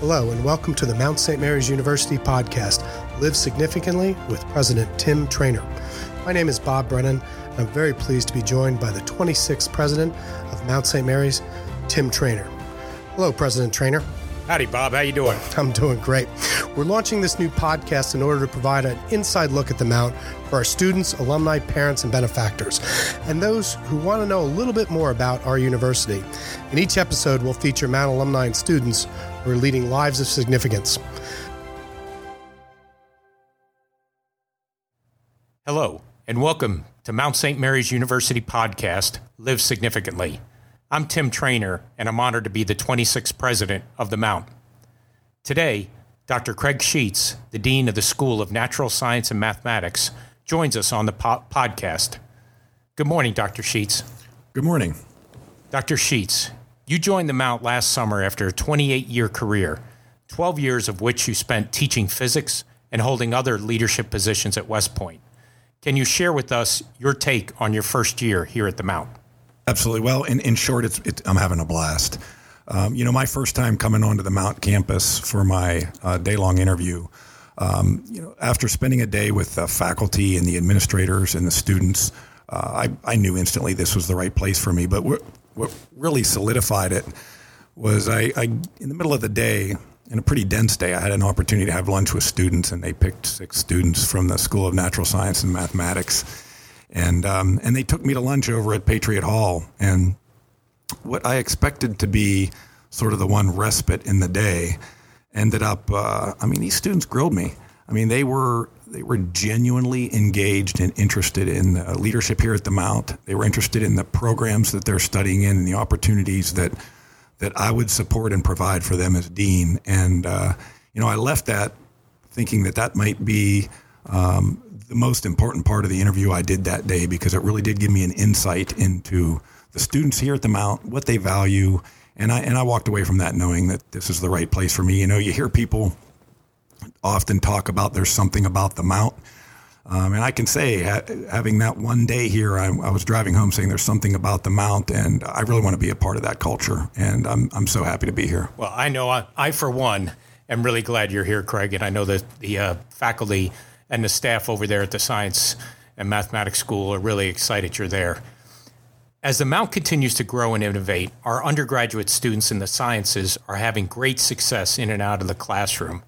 Hello, and welcome to the Mount St. Mary's University podcast, Live Significantly with President Tim Trainor. My name is Bob Brennan, and I'm very pleased to be joined by the 26th President of Mount St. Mary's, Tim Trainor. Hello, President Trainor. Howdy, Bob. How you doing? I'm doing great. We're launching this new podcast in order to provide an inside look at the Mount for our students, alumni, parents, and benefactors, and those who want to know a little bit more about our university. In each episode, we'll feature Mount alumni and students who are leading lives of significance. Hello, and welcome to Mount St. Mary's University podcast, Live Significantly. I'm Tim Trainor, and I'm honored to be the 26th president of the Mount. Today, Dr. Craig Sheets, the Dean of the School of Natural Science and Mathematics, joins us on the po- podcast. Good morning, Dr. Sheets. Good morning. Dr. Sheets, you joined the Mount last summer after a 28 year career, 12 years of which you spent teaching physics and holding other leadership positions at West Point. Can you share with us your take on your first year here at the Mount? Absolutely. Well, in, in short, it's, it's I'm having a blast. Um, you know, my first time coming onto the Mount campus for my uh, day long interview, um, you know, after spending a day with the faculty and the administrators and the students, uh, I, I knew instantly this was the right place for me. But what, really solidified it was I, I, in the middle of the day, in a pretty dense day, I had an opportunity to have lunch with students, and they picked six students from the School of Natural Science and Mathematics and um, and they took me to lunch over at Patriot Hall, and what I expected to be sort of the one respite in the day ended up. Uh, I mean, these students grilled me. I mean, they were they were genuinely engaged and interested in leadership here at the Mount. They were interested in the programs that they're studying in and the opportunities that that I would support and provide for them as dean. And uh, you know, I left that thinking that that might be um, the most important part of the interview I did that day because it really did give me an insight into the students here at the Mount, what they value, and I and I walked away from that knowing that this is the right place for me. You know, you hear people often talk about there's something about the Mount. Um, and I can say, ha- having that one day here, I, I, was driving home saying there's something about the Mount, and I really want to be a part of that culture. And I'm, I'm so happy to be here. Well, I know I, I for one, am really glad you're here, Craig. And I know that the uh, faculty and the staff over there at the Science and Mathematics School are really excited you're there. As the Mount continues to grow and innovate, our undergraduate students in the sciences are having great success in and out of the classroom.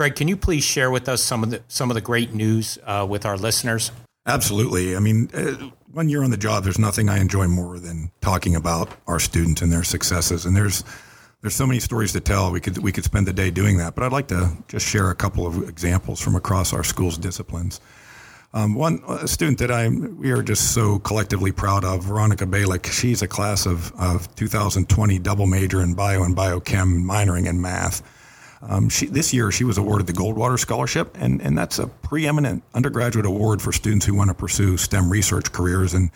Craig, can you please share with us some of the some of the great news uh, with our listeners? Absolutely. I mean, uh, one year on the job, there's nothing I enjoy more than talking about our students and their successes. And there's there's so many stories to tell. We could we could spend the day doing that, but I'd like to just share a couple of examples from across our school's disciplines. Um, one student that I we are just so collectively proud of, Veronica Balick. She's a class of, of 2020 double major in bio and biochem, minoring in math. Um, she, this year, she was awarded the Goldwater Scholarship, and, and that's a preeminent undergraduate award for students who want to pursue STEM research careers. And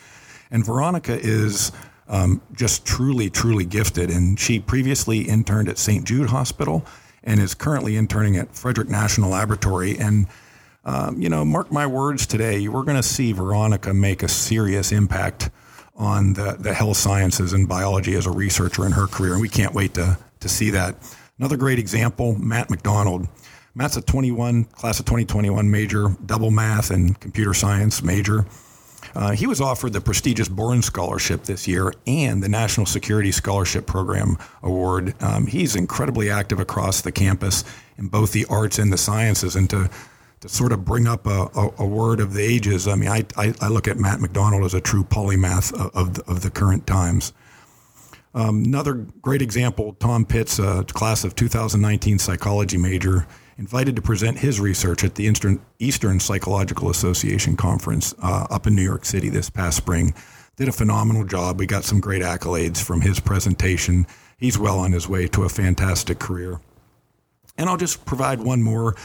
and Veronica is um, just truly, truly gifted. And she previously interned at St. Jude Hospital and is currently interning at Frederick National Laboratory. And, um, you know, mark my words today, we're going to see Veronica make a serious impact on the, the health sciences and biology as a researcher in her career. And we can't wait to, to see that. Another great example, Matt McDonald. Matt's a 21, class of 2021 major, double math and computer science major. Uh, he was offered the prestigious Boren Scholarship this year and the National Security Scholarship Program Award. Um, he's incredibly active across the campus in both the arts and the sciences, and to to sort of bring up a, a, a word of the ages. I mean, I, I, I, look at Matt McDonald as a true polymath of, of, the, of the current times. Um, another great example, Tom Pitts, a class of 2019 psychology major invited to present his research at the Eastern, Psychological Association conference uh, up in New York City this past spring. Did a phenomenal job. We got some great accolades from his presentation. He's well on his way to a fantastic career. And I'll just provide one more.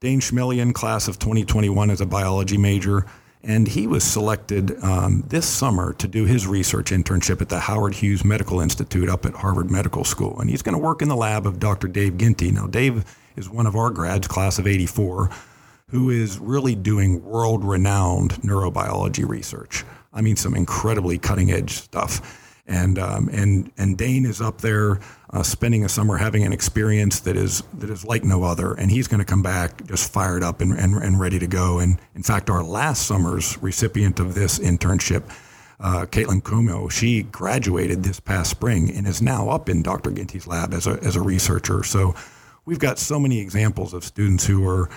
Dane Schmelian, class of 2021, as a biology major. And he was selected um, this summer to do his research internship at the Howard Hughes Medical Institute up at Harvard Medical School. And he's going to work in the lab of Dr. Dave Ginty. Now, Dave is one of our grads, class of 84, who is really doing world renowned neurobiology research. I mean, some incredibly cutting edge stuff. And um, and and Dane is up there uh, spending a summer having an experience that is that is like no other, and he's going to come back just fired up and, and and ready to go. And in fact, our last summer's recipient of this internship. Uh, Caitlin Kumo, she graduated this past spring and is now up in Dr. Ginty's lab as a, as a researcher. So we've got so many examples of students who are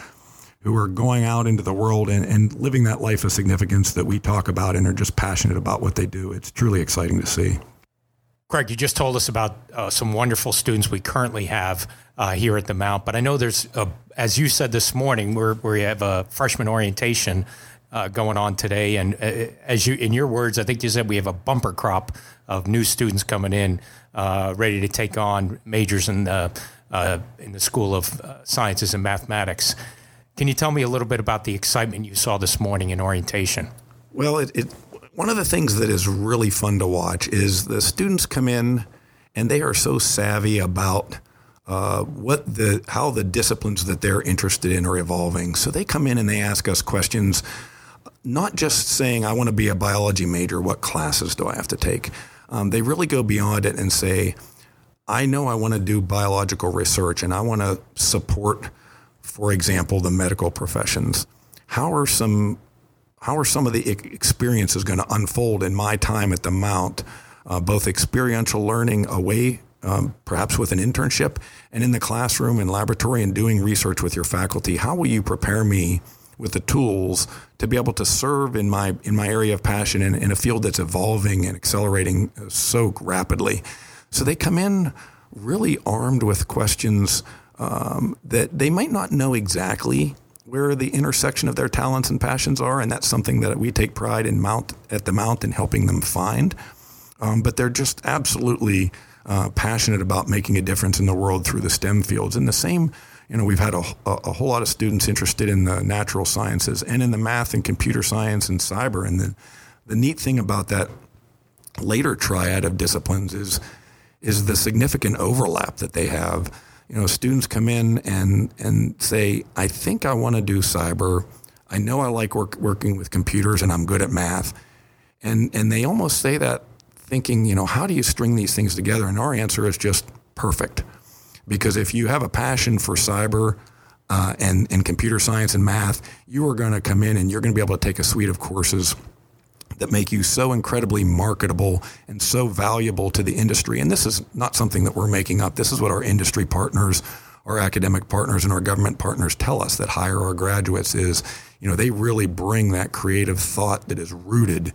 who are going out into the world and, and living that life of significance that we talk about and are just passionate about what they do. It's truly exciting to see. Craig, you just told us about uh, some wonderful students we currently have uh, here at the Mount, but I know there's, a, as you said this morning, we have a freshman orientation uh, going on today, and uh, as you, in your words, I think you said we have a bumper crop of new students coming in, uh, ready to take on majors in the uh, in the School of Sciences and Mathematics. Can you tell me a little bit about the excitement you saw this morning in orientation? Well, it, it, one of the things that is really fun to watch is the students come in and they are so savvy about uh, what the how the disciplines that they're interested in are evolving. So they come in and they ask us questions, not just saying I want to be a biology major. What classes do I have to take? Um, they really go beyond it and say, I know I want to do biological research and I want to support for example, the medical professions. How are some how are some of the experiences going to unfold in my time at the Mount, uh, both experiential learning away, um, perhaps with an internship, and in the classroom and laboratory and doing research with your faculty? How will you prepare me with the tools to be able to serve in my in my area of passion in, in a field that's evolving and accelerating so rapidly? So they come in really armed with questions um, that they might not know exactly where the intersection of their talents and passions are, and that's something that we take pride in Mount at the Mount in helping them find. Um, but they're just absolutely uh, passionate about making a difference in the world through the STEM fields. And the same, you know, we've had a, a, whole lot of students interested in the natural sciences and in the math and computer science and cyber. And the, the neat thing about that later triad of disciplines is is the significant overlap that they have you know, students come in and and say, I think I want to do cyber. I know I like work, working with computers and I'm good at math. And and they almost say that thinking, you know, how do you string these things together? And our answer is just perfect. Because if you have a passion for cyber uh, and, and computer science and math, you are going to come in and you're going to be able to take a suite of courses that make you so incredibly marketable and so valuable to the industry. And this is not something that we're making up. This is what our industry partners, our academic partners, and our government partners tell us that hire our graduates is, you know, they really bring that creative thought that is rooted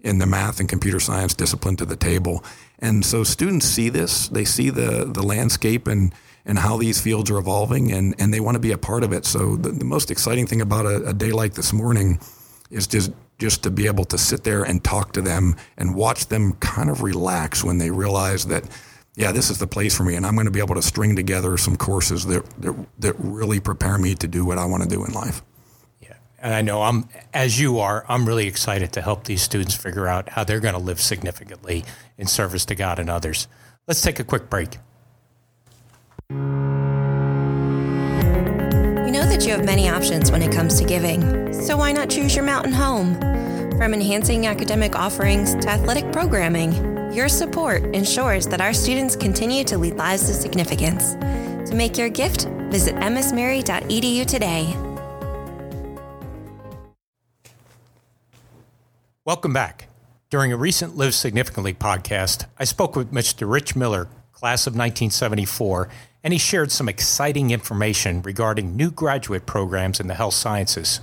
in the math and computer science discipline to the table. And so students see this, they see the the landscape and and how these fields are evolving and, and they want to be a part of it. So the, the most exciting thing about a, a day like this morning is just just to be able to sit there and talk to them and watch them kind of relax when they realize that yeah, this is the place for me, and I'm going to be able to string together some courses that that, that really prepare me to do what I want to do in life. Yeah, and I know I'm as you are. I'm really excited to help these students figure out how they're going to live significantly in service to God and others. Let's take a quick break. That you have many options when it comes to giving, so why not choose your mountain home? From enhancing academic offerings to athletic programming, your support ensures that our students continue to lead lives of significance. To make your gift, visit msmary.edu today. Welcome back. During a recent Live Significantly podcast, I spoke with Mr. Rich Miller, class of 1974 and he shared some exciting information regarding new graduate programs in the health sciences.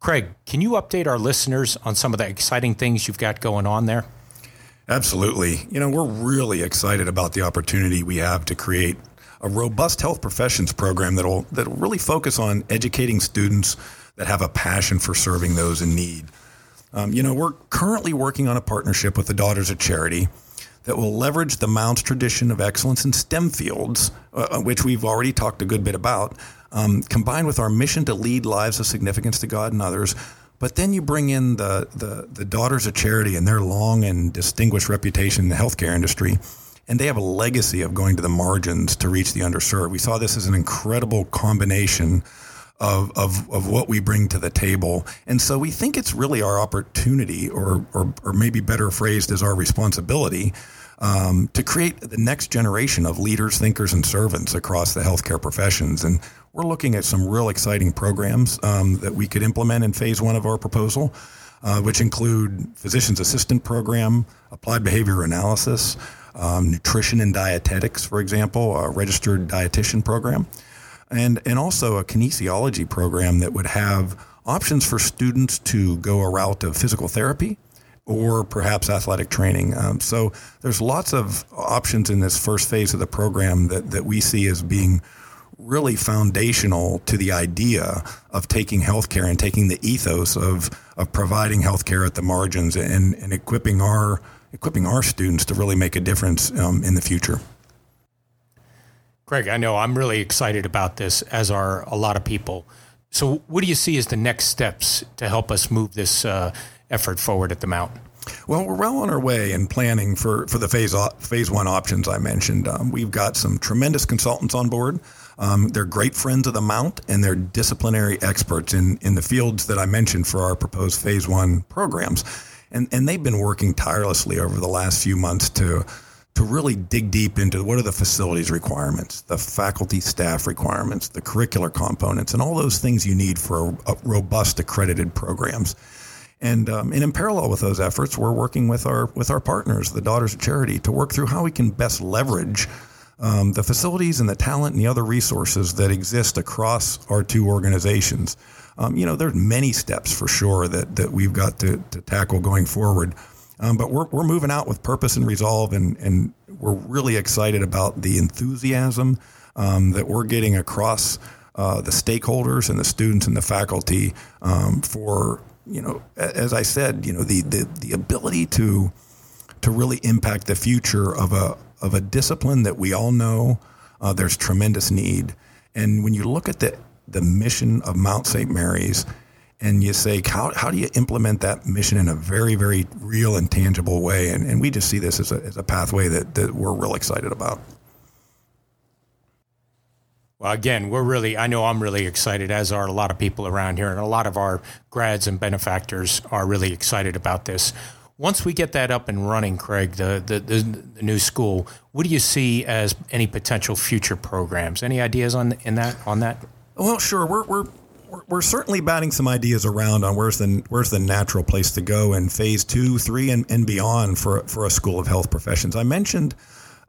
Craig, can you update our listeners on some of the exciting things you've got going on there? Absolutely. You know, we're really excited about the opportunity we have to create a robust health professions program that'll that'll really focus on educating students that have a passion for serving those in need. Um, you know, we're currently working on a partnership with the Daughters of Charity that will leverage the Mount's tradition of excellence in STEM fields, uh, uh, which we've already talked a good bit about, um, combined with our mission to lead lives of significance to God and others. But then you bring in the, the, the Daughters of Charity and their long and distinguished reputation in the healthcare industry. And they have a legacy of going to the margins to reach the underserved. We saw this as an incredible combination of, of, of what we bring to the table. And so we think it's really our opportunity, or, or, or maybe better phrased as our responsibility, um, to create the next generation of leaders, thinkers, and servants across the healthcare professions. And we're looking at some real exciting programs um, that we could implement in phase one of our proposal, uh, which include physician's assistant program, applied behavior analysis, um, nutrition and dietetics, for example, a registered dietitian program and and also a kinesiology program that would have options for students to go a route of physical therapy or perhaps athletic training. Um, so there's lots of options in this first phase of the program that, that we see as being really foundational to the idea of taking healthcare and taking the ethos of, of providing healthcare at the margins and, and equipping our equipping our students to really make a difference um, in the future. Craig, I know I'm really excited about this, as are a lot of people. So, what do you see as the next steps to help us move this uh, effort forward at the Mount? Well, we're well on our way in planning for, for the phase phase one options I mentioned. Um, we've got some tremendous consultants on board. Um, they're great friends of the Mount, and they're disciplinary experts in, in the fields that I mentioned for our proposed phase one programs. And, and they've been working tirelessly over the last few months to to really dig deep into what are the facilities requirements, the faculty staff requirements, the curricular components, and all those things you need for a, a robust accredited programs. And, um, and in parallel with those efforts, we're working with our with our partners, the Daughters of Charity, to work through how we can best leverage um, the facilities and the talent and the other resources that exist across our two organizations. Um, you know, there's many steps for sure that that we've got to, to tackle going forward. Um, but we're, we're moving out with purpose and resolve, and, and we're really excited about the enthusiasm um, that we're getting across uh, the stakeholders and the students and the faculty um, for, you know, as I said, you know, the, the, the ability to to really impact the future of a of a discipline that we all know uh, there's tremendous need. And when you look at the the mission of Mount St. Mary's and you say, how, how do you implement that mission in a very, very real and tangible way? And, and we just see this as a, as a pathway that, that we're real excited about. Well, again, we're really, I know I'm really excited, as are a lot of people around here, and a lot of our grads and benefactors are really excited about this. Once we get that up and running, Craig, the, the, the, the new school, what do you see as any potential future programs? Any ideas on in that on that? Well, sure. We're, we're we're certainly batting some ideas around on where's the where's the natural place to go in phase two, three, and, and beyond for for a school of health professions. I mentioned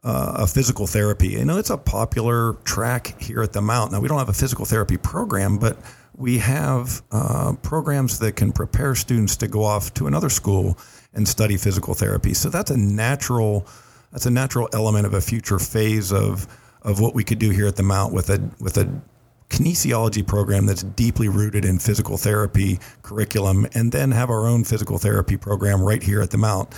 uh, a physical therapy. You know, it's a popular track here at the Mount. Now we don't have a physical therapy program, but we have uh, programs that can prepare students to go off to another school and study physical therapy. So that's a natural that's a natural element of a future phase of of what we could do here at the Mount with a with a kinesiology program that's deeply rooted in physical therapy curriculum, and then have our own physical therapy program right here at the Mount.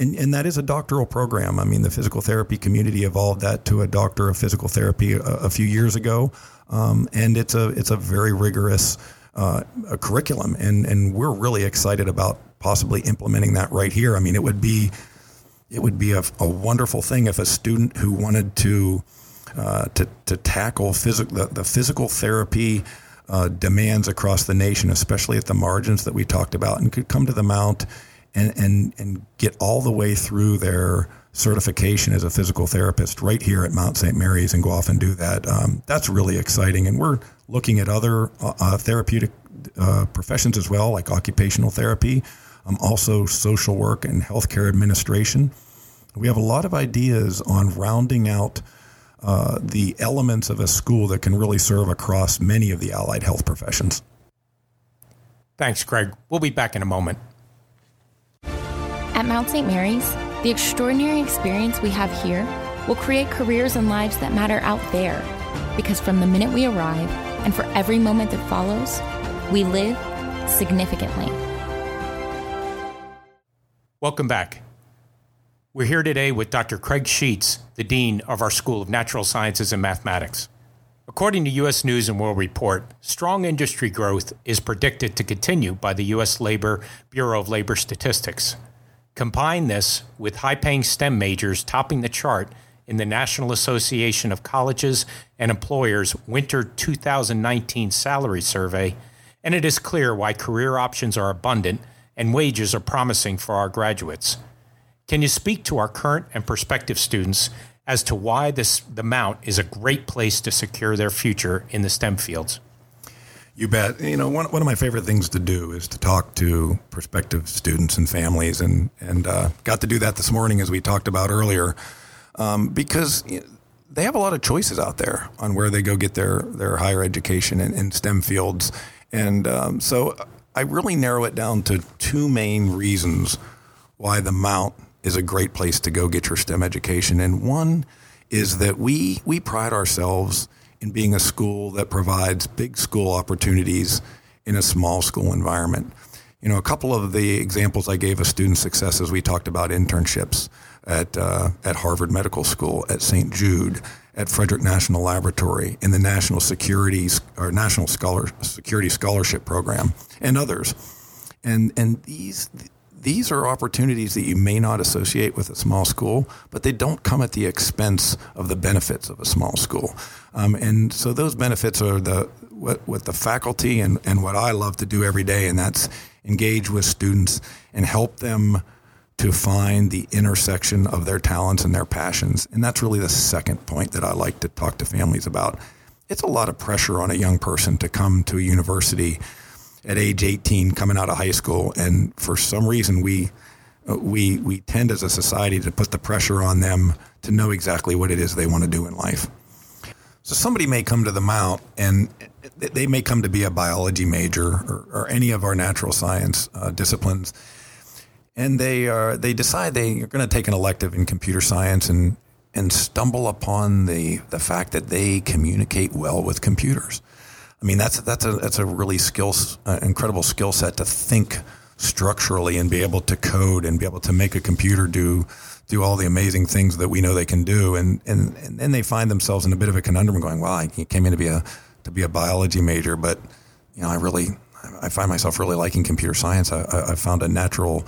And, and that is a doctoral program. I mean, the physical therapy community evolved that to a doctor of physical therapy a, a few years ago, um, and it's a it's a very rigorous uh, a curriculum, and and we're really excited about possibly implementing that right here. I mean, it would be it would be a, a wonderful thing if a student who wanted to uh, to, to tackle the, the physical therapy uh, demands across the nation, especially at the margins that we talked about, and could come to the Mount and, and, and get all the way through their certification as a physical therapist right here at Mount St. Mary's and go off and do that. Um, that's really exciting. And we're looking at other uh, uh therapeutic uh, professions as well, like occupational therapy, um, also social work and healthcare administration. We have a lot of ideas on rounding out uh, the elements of a school that can really serve across many of the allied health professions. Thanks, Craig. We'll be back in a moment. At Mount St. Mary's, the extraordinary experience we have here will create careers and lives that matter out there. Because from the minute we arrive and for every moment that follows, we live significantly. Welcome back. We're here today with Dr. Craig Sheets, the Dean of our School of Natural Sciences and Mathematics. According to U.S. News and World Report, strong industry growth is predicted to continue by the U.S. Labor Bureau of Labor Statistics. Combine this with high paying STEM majors topping the chart in the National Association of Colleges and Employers Winter 2019 Salary Survey, and it is clear why career options are abundant and wages are promising for our graduates. Can you speak to our current and prospective students as to why this the Mount is a great place to secure their future in the STEM fields? You bet. You know, one, one of my favorite things to do is to talk to prospective students and families, and and uh, got to do that this morning as we talked about earlier, um, because they have a lot of choices out there on where they go get their their higher education in, in STEM fields, and um, so I really narrow it down to two main reasons why the Mount is a great place to go get your STEM education. And one is that we we pride ourselves in being a school that provides big school opportunities in a small school environment. You know, a couple of the examples I gave of student successes, we talked about internships at uh, at Harvard Medical School, at St. Jude, at Frederick National Laboratory, in the National Security or National Scholar, Security Scholarship Program, and others. And and these these are opportunities that you may not associate with a small school, but they don't come at the expense of the benefits of a small school. Um, and so those benefits are the what, what the faculty and, and what I love to do every day, and that's engage with students and help them to find the intersection of their talents and their passions. And that's really the second point that I like to talk to families about. It's a lot of pressure on a young person to come to a university at age 18 coming out of high school. And for some reason, we, uh, we, we tend as a society to put the pressure on them to know exactly what it is they want to do in life. So somebody may come to the Mount and they may come to be a biology major or, or any of our natural science uh, disciplines. And they are they decide they are going to take an elective in computer science and and stumble upon the the fact that they communicate well with computers. I mean, that's that's a that's a really skills uh, incredible skill set to think structurally and be able to code and be able to make a computer do do all the amazing things that we know they can do. And and and then they find themselves in a bit of a conundrum, going, "Well, I came in to be a to be a biology major, but you know, I really I find myself really liking computer science. I, I found a natural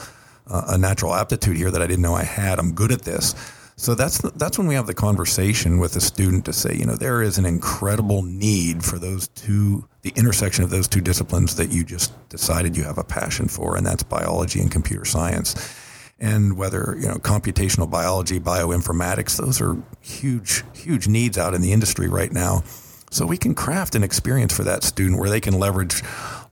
uh, a natural aptitude here that I didn't know I had. I'm good at this." So that's that's when we have the conversation with the student to say, you know, there is an incredible need for those two, the intersection of those two disciplines that you just decided you have a passion for, and that's biology and computer science. And whether you know computational biology, bioinformatics, those are huge, huge needs out in the industry right now. So we can craft an experience for that student where they can leverage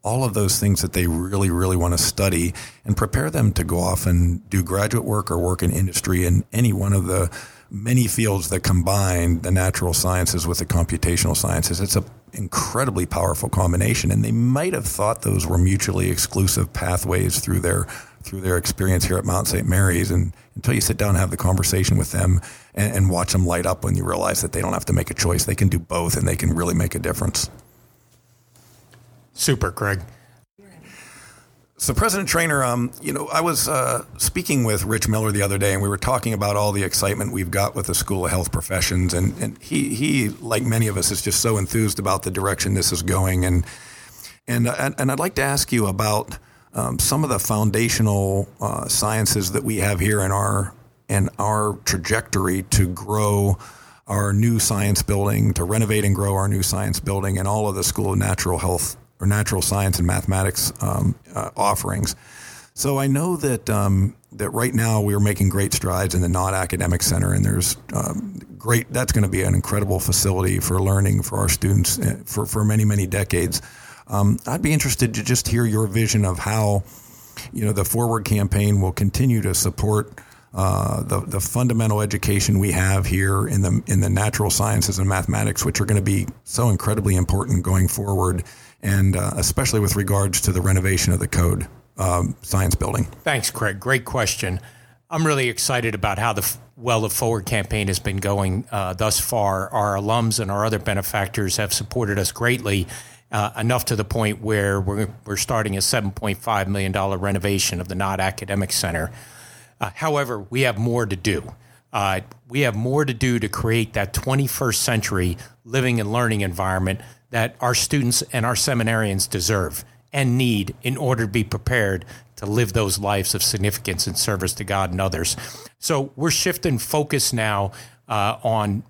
all of those things that they really, really want to study and prepare them to go off and do graduate work or work in industry in any one of the many fields that combine the natural sciences with the computational sciences. It's an incredibly powerful combination, and they might have thought those were mutually exclusive pathways through their through their experience here at Mount St. Mary's. And until you sit down and have the conversation with them and, and watch them light up when you realize that they don't have to make a choice, they can do both, and they can really make a difference. Super, Craig. So, President Trainor, um, you know, I was uh, speaking with Rich Miller the other day, and we were talking about all the excitement we've got with the School of Health Professions, and, and he, he, like many of us, is just so enthused about the direction this is going, and and and I'd like to ask you about um, some of the foundational uh, sciences that we have here in our in our trajectory to grow our new science building, to renovate and grow our new science building, and all of the School of Natural Health or natural science and mathematics um, uh, offerings. So I know that um, that right now we are making great strides in the Knott Academic Center, and there's um, great. That's going to be an incredible facility for learning for our students uh, for for many many decades. Um, I'd be interested to just hear your vision of how you know the forward campaign will continue to support. Uh, the the fundamental education we have here in the in the natural sciences and mathematics, which are going to be so incredibly important going forward, and uh, especially with regards to the renovation of the Coad um, science building. Thanks, Craig. Great question. I'm really excited about how the well of forward campaign has been going uh, thus far. Our alums and our other benefactors have supported us greatly, uh, enough to the point where we're we're starting a 7.5 million dollar renovation of the Knott Academic Center. Uh, however, we have more to do. Uh, we have more to do to create that 21st century living and learning environment that our students and our seminarians deserve and need in order to be prepared to live those lives of significance and service to God and others. So we're shifting focus now uh, on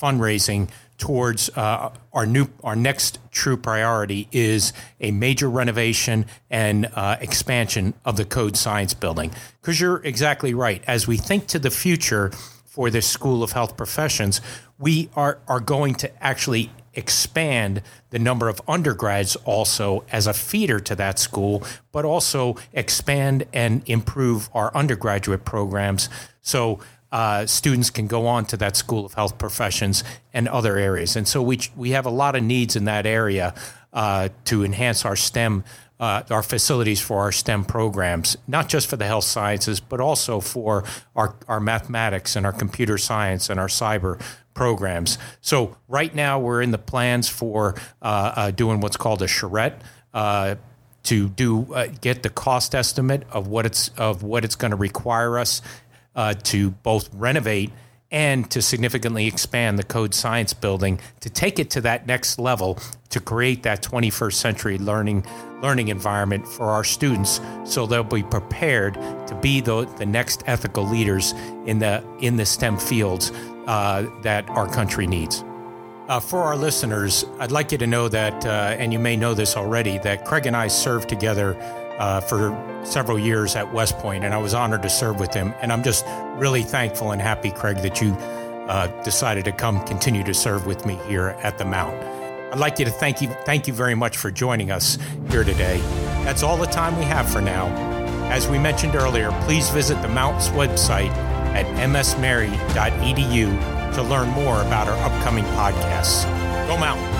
fundraising towards uh, our new our next true priority is a major renovation and uh, expansion of the Coad science building. Because you're exactly right. As we think to the future for this school of health professions we are are going to actually expand the number of undergrads also as a feeder to that school, but also expand and improve our undergraduate programs. So uh, students can go on to that School of Health Professions and other areas. And so we, we have a lot of needs in that area uh, to enhance our STEM. Uh, our facilities for our STEM programs, not just for the health sciences, but also for our, our mathematics and our computer science and our cyber programs. So right now we're in the plans for uh, uh, doing what's called a charrette. Uh, to do uh, get the cost estimate of what it's of what it's going to require us uh, to both renovate and to significantly expand the Coad science building to take it to that next level to create that 21st century learning learning environment for our students so they'll be prepared to be the, the next ethical leaders in the in the STEM fields uh, that our country needs. Uh, for our listeners, I'd like you to know that, uh, and you may know this already, that Craig and I served together uh, for several years at West Point, and I was honored to serve with him. And I'm just really thankful and happy, Craig, that you uh, decided to come continue to serve with me here at the Mount. I'd like you to thank you, thank you very much for joining us here today. That's all the time we have for now. As we mentioned earlier, please visit the Mount's website at msmary.edu to learn more about our upcoming podcasts. Go Mountain!